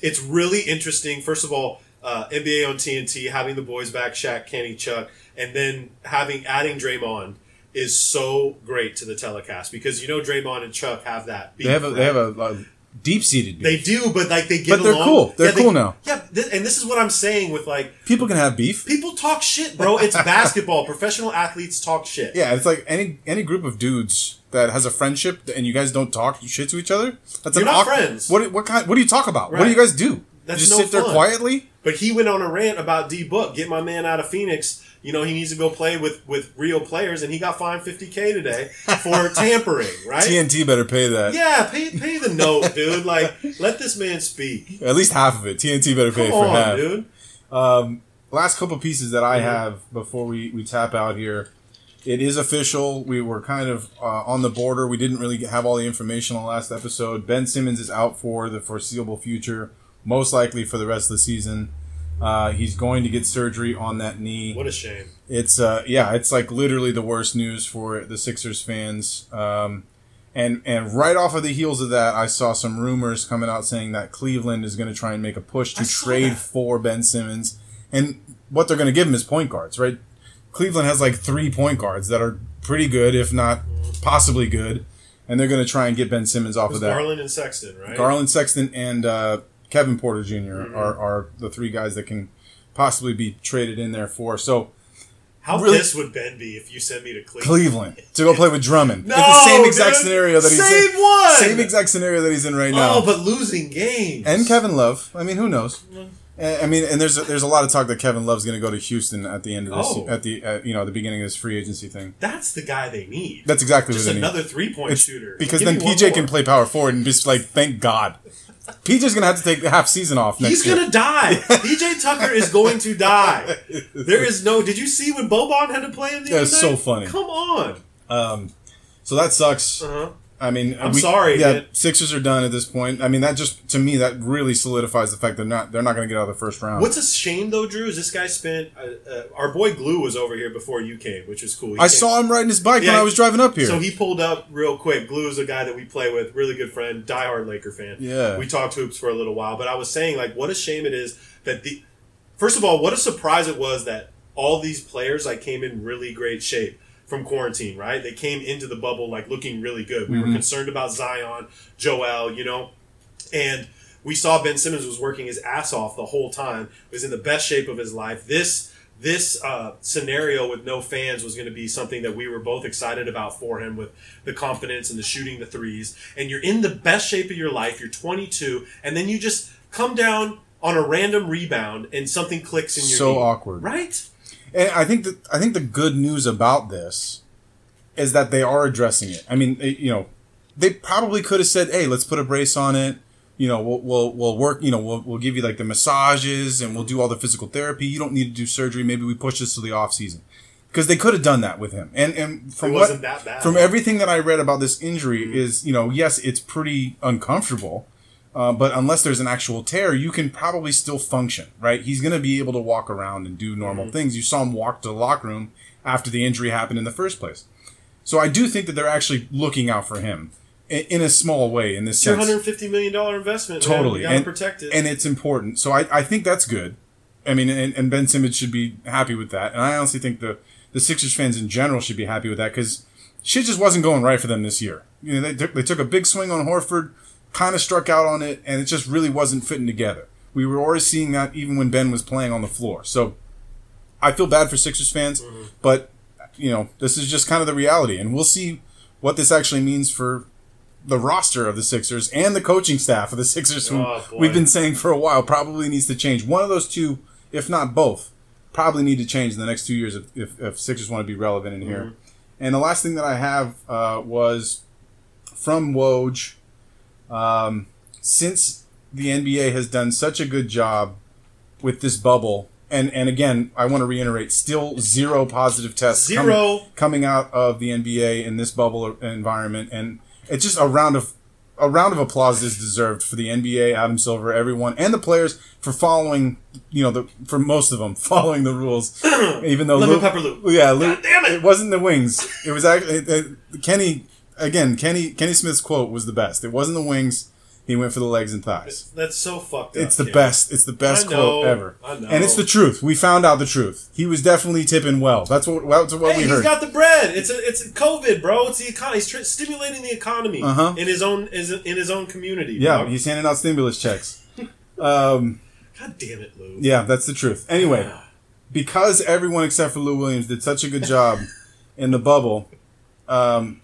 It's really interesting. First of all, uh, NBA on TNT having the boys back, Shaq, Kenny, Chuck, and then having adding Draymond is so great to the telecast because you know Draymond and Chuck have that. they have a, beef, they have a, a deep seated. They do, but like they get But they're along. cool. They're Yeah, they- cool now. Yeah, th- and this is what I'm saying with like People can have beef. people talk shit, bro. It's basketball. Professional athletes talk shit. Yeah, it's like any any group of dudes that has a friendship and you guys don't talk shit to each other. That's You're an not awkward- friends. What what kind? What do you talk about? What do you guys do? That's Just no sit there quietly. But he went on a rant about D Book. Get my man out of Phoenix. You know he needs to go play with with real players, and he got fined 50k today for tampering. Right? TNT better pay that. Yeah, pay pay the note, dude. Like let this man speak. At least half of it. TNT better pay Come for on, half. dude. Last couple pieces that I have before we, we tap out here. It is official. We were kind of uh, on the border. We didn't really have all the information on the last episode. Ben Simmons is out for the foreseeable future, most likely for the rest of the season. Uh, he's going to get surgery on that knee. What a shame. It's uh yeah, it's like literally the worst news for the Sixers fans. Um, and and right off of the heels of that, I saw some rumors coming out saying that Cleveland is going to try and make a push to trade that. for Ben Simmons, and what they're going to give him is point guards, right? Cleveland has like three point guards that are pretty good, if not possibly good, and they're going to try and get Ben Simmons off of that. Garland and Sexton, right? Garland, Sexton, and uh, Kevin Porter junior Mm-hmm. are, are the three guys that can possibly be traded in there for. So How really- pissed would Ben be if you sent me to Cleveland? Cleveland to go play with Drummond. No, it's the same exact dude. scenario that he's Same in. one! Same exact scenario that he's in right now. Oh, but losing games. and Kevin Love. I mean, who knows? I mean, and there's a, there's a lot of talk that Kevin Love's going to go to Houston at the end of this Oh. at the uh, you know the beginning of this free agency thing. That's the guy they need. That's exactly Just what they need. another three point shooter. because Give then PJ can play power forward and just like thank God. PJ's gonna have to take the half season off next year. He's year. gonna die. PJ Tucker is going to die. There is no. Did you see when Boban had to play in the? That's so funny. Come on. So that sucks. Uh-huh. I mean, I'm sorry, Yeah, man. Sixers are done at this point. I mean, that just to me that really solidifies the fact they're not they're not going to get out of the first round. What's a shame though, Drew, is this guy spent. Uh, uh, our boy Glue was over here before you came, which is cool. He I came- saw him riding his bike when I was driving up here. So he pulled up real quick. Glue is a guy that we play with, really good friend, diehard Laker fan. Yeah. we talked hoops for a little while, but I was saying like, what a shame it is that the. First of all, what a surprise it was that all these players like came in really great shape from quarantine. Right, they came into the bubble like looking really good. We Mm-hmm. were concerned about Zion, Joel, you know, and we saw Ben Simmons was working his ass off the whole time. Was in the best shape of his life. This this uh, scenario with no fans was going to be something that we were both excited about for him with the confidence and the shooting the threes. And you're in the best shape of your life. You're 22, and then you just come down on a random rebound and something clicks in your So knee. awkward. right? And I think that I think the good news about this is that they are addressing it. I mean, they, you know, they probably could have said, "Hey, let's put a brace on it." You know, we'll we'll, we'll work. You know, we'll, we'll give you like the massages and we'll do all the physical therapy. You don't need to do surgery. Maybe we push this to the off season because they could have done that with him. And and from what wasn't that bad. from everything that I read about this injury mm-hmm. is, you know, yes, it's pretty uncomfortable. Uh, but unless there's an actual tear, you can probably still function, right? He's going to be able to walk around and do normal Mm-hmm. things. You saw him walk to the locker room after the injury happened in the first place. So I do think that they're actually looking out for him in, in a small way in this Two sense. hundred fifty million dollar investment. Totally. to and, protect it. and it's important. So I, I think that's good. I mean, and, and Ben Simmons should be happy with that. And I honestly think the, the Sixers fans in general should be happy with that because shit just wasn't going right for them this year. You know, they they took a big swing on Horford, kind of struck out on it, and it just really wasn't fitting together. We were already seeing that even when Ben was playing on the floor. So I feel bad for Sixers fans, but you know, this is just kind of the reality, and we'll see what this actually means for the roster of the Sixers and the coaching staff of the Sixers, who Oh, boy. we've been saying for a while probably needs to change. One of those two, if not both, probably need to change in the next two years if, if, if Sixers want to be relevant in here. And the last thing that I have uh, was from Woj. Um, since the NBA has done such a good job with this bubble, and and again, I want to reiterate, still zero positive tests Zero. coming, coming out of the NBA in this bubble environment, and it's just a round of a round of applause is deserved for the NBA, Adam Silver, everyone, and the players for following, you know, the for most of them following the rules, even though Lemon Lou- pepper Lou. yeah, Lou, damn it. it wasn't the wings. It was actually uh, Kenny. Again, Kenny Kenny Smith's quote was the best. It wasn't the wings. He went for the legs and thighs. That's so fucked up. It's the best. It's the best I know, quote ever. I know. And it's the truth. We found out the truth. He was definitely tipping well. That's what that's what Hey, we he's heard. got the bread. It's a, it's COVID, bro. It's the economy. He's tr- stimulating the economy Uh-huh. in his own is in his own community. yeah, dog. he's handing out stimulus checks. Um, God damn it, Lou. yeah, that's the truth. Anyway, because everyone except for Lou Williams did such a good job in the bubble, um,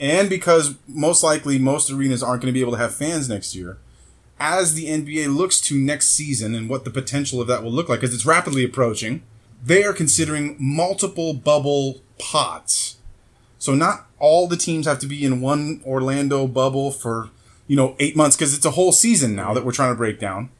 and because most likely most arenas aren't going to be able to have fans next year, as the NBA looks to next season and what the potential of that will look like, because it's rapidly approaching, they are considering multiple bubble pods. So not all the teams have to be in one Orlando bubble for, you know, eight months, because it's a whole season now that we're trying to break down.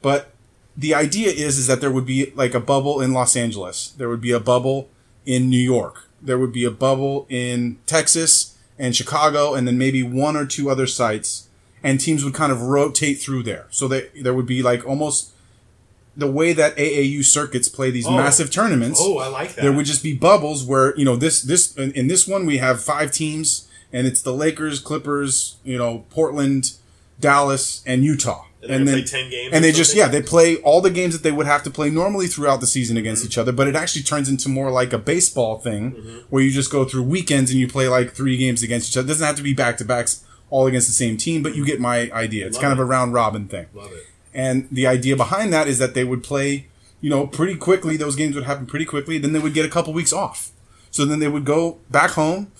But the idea is is that there would be like a bubble in Los Angeles. There would be a bubble in New York. There would be a bubble in Texas and Chicago, and then maybe one or two other sites. And teams would kind of rotate through there. So that there would be like almost the way that AAU circuits play these Oh. massive tournaments. Oh, I like that. There would just be bubbles where you know this this in, in this one we have five teams and it's the Lakers, Clippers, you know Portland, Dallas, and Utah. And gonna play 10 games and they just yeah they play all the games that they would have to play normally throughout the season against each other, but it actually turns into more like a baseball thing Mm-hmm. where you just go through weekends and you play like three games against each other. It doesn't have to be back to backs all against the same team, but you get my idea. It's Love kind of a round robin thing. Love it. And the idea behind that is that they would play, you know, pretty quickly. Those games would happen pretty quickly. Then they would get a couple weeks off. So then they would go back home,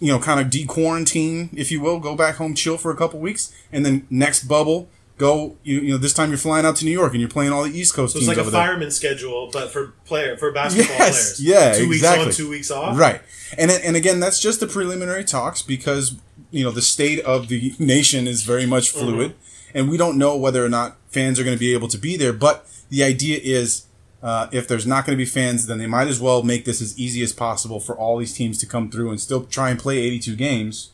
you know, kind of de-quarantine, if you will, go back home, chill for a couple weeks, and then next bubble, go. You, you know, this time you're flying out to New York and you're playing all the East Coast So it's like a fireman schedule, but for player for basketball Yes, players. yeah, two exactly. weeks on, two weeks off. Right. And and again, that's just the preliminary talks because you know the state of the nation is very much fluid, and we don't know whether or not fans are going to be able to be there. But the idea is, uh, if there's not going to be fans, then they might as well make this as easy as possible for all these teams to come through and still try and play 82 games.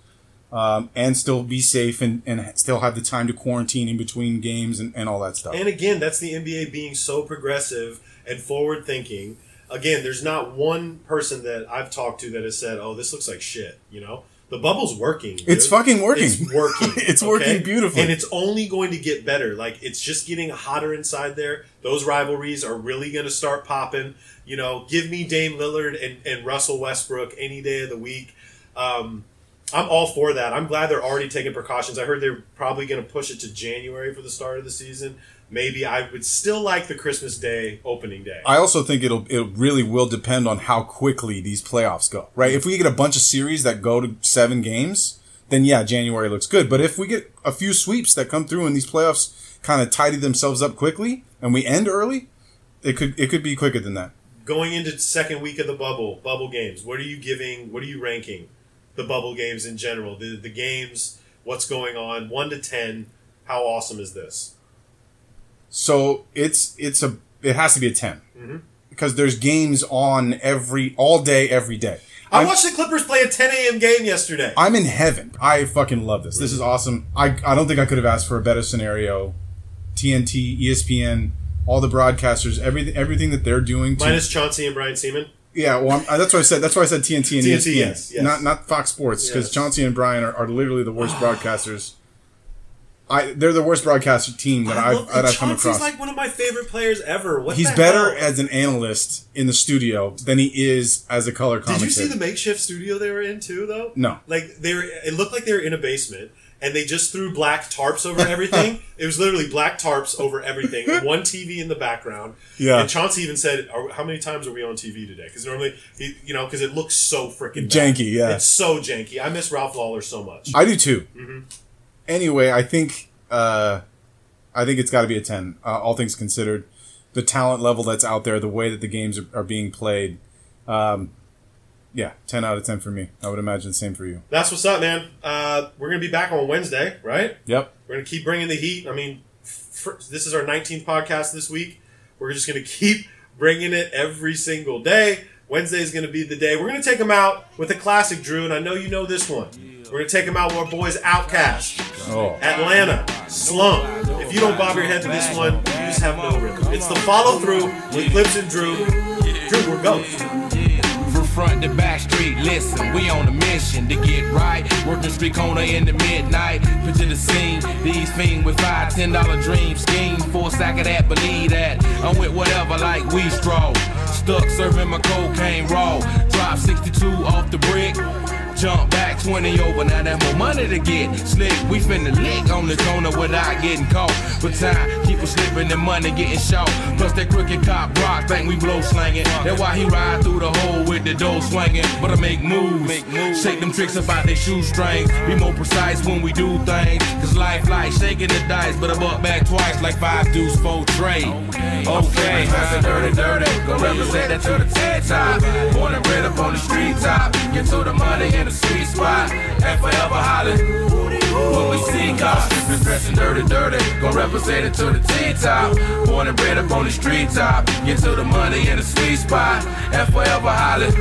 Um, and still be safe and, and still have the time to quarantine in between games and, and all that stuff. And again, that's the NBA being so progressive and forward thinking. Again, there's not one person that I've talked to that has said, "Oh, this looks like shit." You know, the bubble's working. dude. It's fucking working. It's working. It's working beautifully. and it's only going to get better. Like it's just getting hotter inside there. Those rivalries are really going to start popping. You know, give me Dame Lillard and, and Russell Westbrook any day of the week. Um, I'm all for that. I'm glad they're already taking precautions. I heard they're probably going to push it to January for the start of the season. Maybe I would still like the Christmas Day opening day. I also think it'll it really will depend on how quickly these playoffs go. Right? If we get a bunch of series that go to seven games, then yeah, January looks good. But if we get a few sweeps that come through and these playoffs kind of tidy themselves up quickly and we end early, it could it could be quicker than that. Going into second week of the bubble, bubble games. What are you giving? What are you ranking the bubble games in general? The the games. What's going on? One to ten. How awesome is this? So it's it's a it has to be a 10 mm-hmm. because there's games on every all day every day. I I'm- watched the Clippers play a 10 a.m. game yesterday. I'm in heaven. I fucking love this. This is awesome. I, I don't think I could have asked for a better scenario. TNT, ESPN, all the broadcasters, everything everything that they're doing. To, Minus Chauncey and Brian Sieman. Yeah, well, I'm, uh, that's why I said that's why I said TNT and TNT, ESPN, yes, yes. not not Fox Sports because Yes. Chauncey and Brian are, are literally the worst broadcasters. I they're the worst broadcaster team that I I've, that I've come Chauncey's across. like one of my favorite players ever. What He's better hell? as an analyst in the studio than he is as a color commentator. Did you see the makeshift studio they were in too, though? No. Like they were. It looked like they were in a basement, and they just threw black tarps over everything. it was literally black tarps over everything. One TV in the background. Yeah. And Chauncey even said, are, "How many times are we on TV today?" Because normally, he, you know, because it looks so freaking. Janky, yeah. It's so janky. I miss Ralph Lawler so much. I do too. Mm-hmm. Anyway, I think uh, I think it's got to be a ten. Uh, all things considered, the talent level that's out there, the way that the games are, are being played, um, yeah, ten out of ten for me. I would imagine the same for you. That's what's up, man. Uh, we're gonna be back on Wednesday, right? Yep. We're gonna keep bringing the heat. I mean, f this is our 19th podcast this week. We're just gonna keep bringing it every single day. Wednesday is gonna be the day. We're gonna take them out with a classic, Drew, and I know you know this one. We're gonna take them out with our boys OutKast, Oh, Atlanta, Slump. If you don't bob your head to this one, you just have no rhythm. It's the follow through with Clipps and Drew. Drew, we're ghost. Front to back street, listen, we on a mission to get right. Working street corner in the midnight. Picture the scene, these fiends with five, ten dollar dream scheme. A sack of that, believe that. I'm with whatever like we stroll. Stuck serving my cocaine raw. Drop 62 off the brick. Jump back 20 over, now that more money to get. Slick, we finna lick on the corner without getting caught. But time keep us slipping and money getting short. Plus that crooked cop Brock think we blow slanging. That's why he ride through the hole with the dough swinging. But I make moves, make moves. shake them tricks about their shoestrings. Be more precise when we do things. Cause life like shaking the dice, but I buck back twice like five dudes, four trade. Okay, that's a dirty, dirty. Go represent that to the TED top. Born and bred up on the street top. Get to the money in the sweet spot. And forever hollering. When we see cops, been dressing dirty, dirty. Gon' represent it to the T-top. Born and bred up on the street top. Get to the money in the sweet spot. And forever hollering.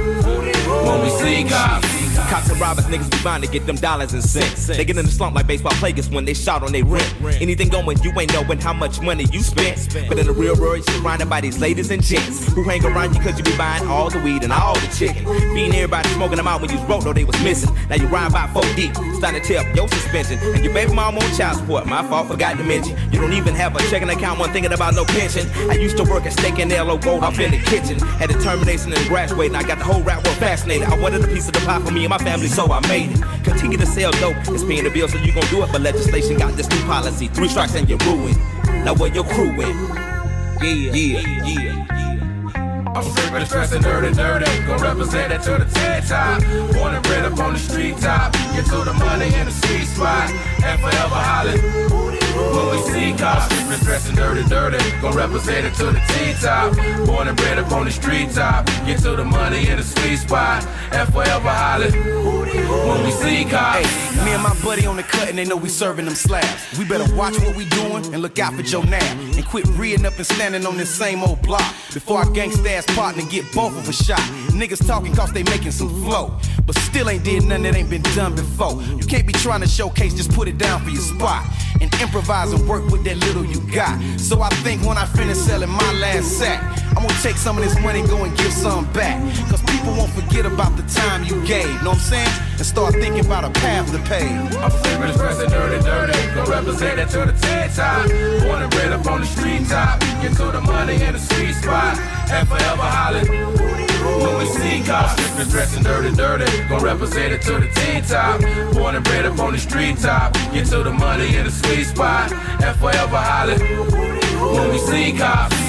When we see cops. Cops and robbers, niggas be bound to get them dollars and cents. They get in the slump like baseball players when they shout on their rent. Anything going, you ain't knowing how much money you spent. But in the real world, you're surrounded by these ladies and gents who hang around you cause you be buying all the weed and all the chicken. Being everybody smoking them out when you wrote, no, they was missing. Now you ride by four deep, starting to tear up your suspension. And your baby mom on child support, my fault, forgot to mention. You don't even have a checking account, one thinking about no pension. I used to work at Steak and L.O. Gold up in the kitchen. Had determination and graduating, I got the whole rap world fascinated. I wanted a piece of the pie for me and my family, so I made it. Continue to sell dope, it's paying the bill, so you gon' do it. But legislation got this new policy, three strikes and you're ruined. Now where your crew went? Yeah, yeah, yeah. I'm with dressing dirty, dirty. Gonna represent it to the TED top. Born and bred up on the street top. Get to the money in the sweet spot. And forever hollering. When we see cops, sick dressing dirty, dirty. Gon' represent it to the T-top. Born and bred up on the street top. Get to the money in the sweet spot. And forever hollering. When we see cops. Hey, me and my buddy on the cut and they know we serving them slabs. We better watch what we doing and look out for Joe Nab. And quit reading up and standing on this same old block. Before our gangsta ass partner get both of us shot. Niggas talking cause they making some flow. But still ain't did nothing that ain't been done before. You can't be trying to showcase, just put it down for your spot. And improvise and work with that little you got. So I think when I finish selling my last sack, I'm gonna take some of this money, go and give some back. Cause people won't forget about the time you gave, know what I'm saying? And start thinking about a path to pay. I'm sick with dressing dirty, dirty. Gon' represent it to the TED top. Born and bred up on the street top. Get to the money in the sweet spot. And forever hollering. When we see cops, sick dressing dirty, dirty. Gon' represent it to the T-top. Born and bred up on the street top. Get to the money in the sweet spot. And forever hollering. When we see cops.